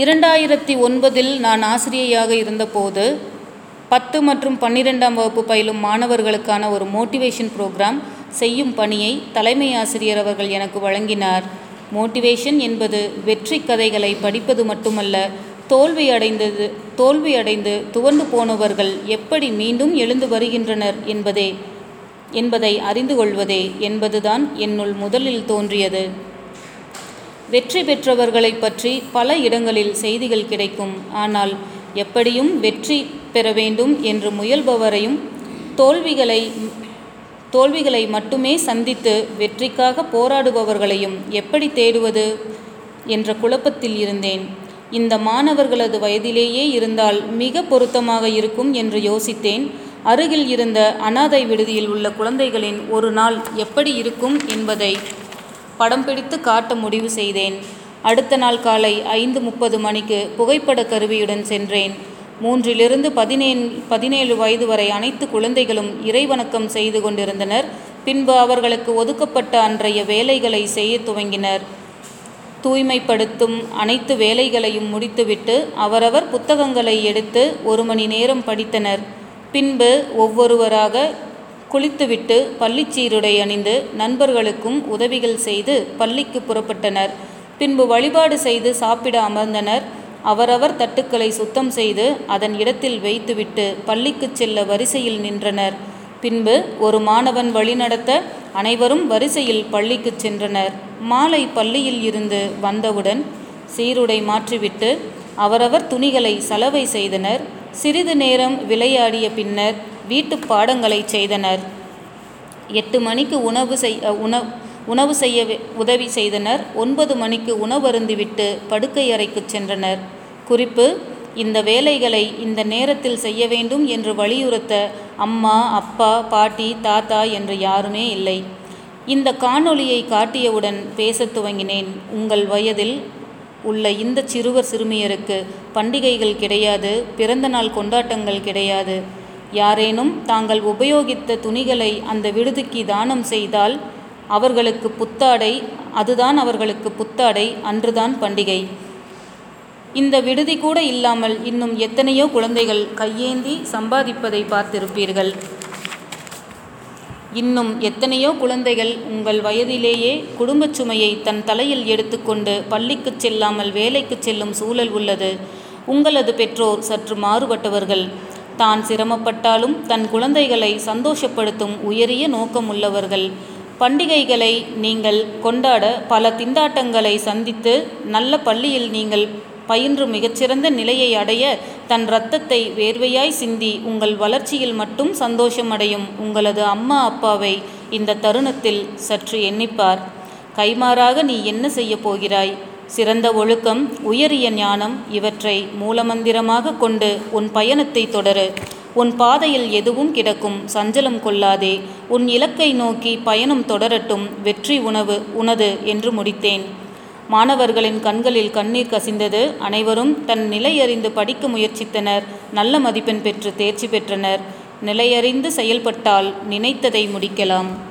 இரண்டாயிரத்தி ஒன்பதில் நான் ஆசிரியையாக இருந்தபோது பத்து மற்றும் பன்னிரெண்டாம் வகுப்பு பயிலும் மாணவர்களுக்கான ஒரு மோட்டிவேஷன் ப்ரோக்ராம் செய்யும் பணியை தலைமை ஆசிரியர் அவர்கள் எனக்கு வழங்கினார். மோட்டிவேஷன் என்பது வெற்றி கதைகளை படிப்பது மட்டுமல்ல தோல்வி அடைந்தது தோல்வி அடைந்து துவண்டு போனவர்கள் எப்படி மீண்டும் எழுந்து வருகின்றனர் என்பதே என்பதை அறிந்து கொள்வதே என்பதுதான் என்னுள் முதலில் தோன்றியது. வெற்றி பெற்றவர்களை பற்றி பல இடங்களில் செய்திகள் கிடைக்கும். ஆனால் எப்படியும் வெற்றி பெற வேண்டும் என்று முயல்பவரையும் தோல்விகளை தோல்விகளை மட்டுமே சந்தித்து வெற்றிக்காக போராடுபவர்களையும் எப்படி தேடுவது என்ற குழப்பத்தில் இருந்தேன். இந்த மாணவர்களது வயதிலேயே இருந்தால் மிக பொருத்தமாக இருக்கும் என்று யோசித்தேன். அருகில் இருந்த அனாதை விடுதியில் உள்ள குழந்தைகளின் ஒரு நாள் எப்படி இருக்கும் என்பதை படம் பிடித்து காட்ட முடிவு செய்தேன். அடுத்த நாள் காலை ஐந்து முப்பது மணிக்கு புகைப்பட கருவியுடன் சென்றேன். மூன்றிலிருந்து பதினேழு பதினேழு வயது வரை அனைத்து குழந்தைகளும் இறைவணக்கம் செய்து கொண்டிருந்தனர். பின்பு அவர்களுக்கு ஒதுக்கப்பட்ட அன்றைய வேலைகளை செய்ய துவங்கினர். தூய்மைப்படுத்தும் அனைத்து வேலைகளையும் முடித்துவிட்டு அவரவர் புத்தகங்களை எடுத்து ஒரு மணி நேரம் படித்தனர். பின்பு ஒவ்வொருவராக குளித்துவிட்டு பள்ளிச்சீருடை அணிந்து நண்பர்களுக்கும் உதவிகள் செய்து பள்ளிக்கு புறப்பட்டனர். பின்பு வழிபாடு செய்து சாப்பிட அமர்ந்தனர். அவரவர் தட்டுக்களை சுத்தம் செய்து அதன் இடத்தில் வைத்துவிட்டு பள்ளிக்கு செல்ல வரிசையில் நின்றனர். பின்பு ஒரு மாணவன் வழிநடத்த அனைவரும் வரிசையில் பள்ளிக்கு சென்றனர். மாலை பள்ளியில் இருந்து வந்தவுடன் சீருடை மாற்றிவிட்டு அவரவர் துணிகளை சலவை செய்தனர். சிறிது நேரம் விளையாடிய பின்னர் வீட்டு பாடங்களை செய்தனர். எட்டு மணிக்கு உணவு செய் உணவு உணவு செய்ய உதவி செய்தனர். ஒன்பது மணிக்கு உணவருந்திவிட்டு படுக்கை அறைக்கு சென்றனர். குறிப்பு இந்த வேலைகளை இந்த நேரத்தில் செய்ய வேண்டும் என்று வலியுறுத்த அம்மா அப்பா பாட்டி தாத்தா என்று யாருமே இல்லை. இந்த காணொளியை காட்டியவுடன் பேசத் துவங்கினேன். உங்கள் வயதில் உள்ள இந்த சிறுவர் சிறுமியருக்கு பண்டிகைகள் கிடையாது பிறந்தநாள் கொண்டாட்டங்கள் கிடையாது. யாரேனும் தாங்கள் உபயோகித்த துணிகளை அந்த விடுதிக்கு தானம் செய்தால் அவர்களுக்கு புத்தாடை அதுதான் அவர்களுக்கு புத்தாடை அன்றுதான் பண்டிகை. இந்த விடுதி கூட இல்லாமல் இன்னும் எத்தனையோ குழந்தைகள் கையேந்தி சம்பாதிப்பதை பார்த்திருப்பீர்கள். இன்னும் எத்தனையோ குழந்தைகள் உங்கள் வயதிலேயே குடும்பச் சுமையை தன் தலையில் எடுத்துக்கொண்டு பள்ளிக்கு செல்லாமல் வேலைக்கு செல்லும் சூழல் உள்ளது. உங்களது பெற்றோர் சற்று மாறுபட்டவர்கள். தான் சிரமப்பட்டாலும் தன் குழந்தைகளை சந்தோஷப்படுத்தும் உயரிய நோக்கம் உள்ளவர்கள் பண்டிகைகளை நீங்கள் கொண்டாட பல திண்டாட்டங்களை சந்தித்து நல்ல பள்ளியில் நீங்கள் பயின்று மிகச்சிறந்த நிலையை அடைய தன் இரத்தத்தை வேர்வையாய் சிந்தி உங்கள் வளர்ச்சியில் மட்டும் சந்தோஷமடையும் உங்களது அம்மா அப்பாவை இந்த தருணத்தில் சற்று எண்ணிப்பார். கைமாறாக நீ என்ன செய்ய போகிறாய்? சிறந்த ஒழுக்கம் உயரிய ஞானம் இவற்றை மூலமந்திரமாக கொண்டு உன் பயணத்தை தொடரு. உன் பாதையில் எதுவும் கிடக்கும் சஞ்சலம் கொள்ளாதே. உன் இலக்கை நோக்கி பயணம் தொடரட்டும் வெற்றி உணவு உனது என்று முடித்தேன். மாணவர்களின் கண்களில் கண்ணீர் கசிந்தது. அனைவரும் தன் நிலையறிந்து படிக்க முயற்சித்தனர். நல்ல மதிப்பெண் பெற்று தேர்ச்சி பெற்றனர். நிலையறிந்து செயல்பட்டால் நினைத்ததை முடிக்கலாம்.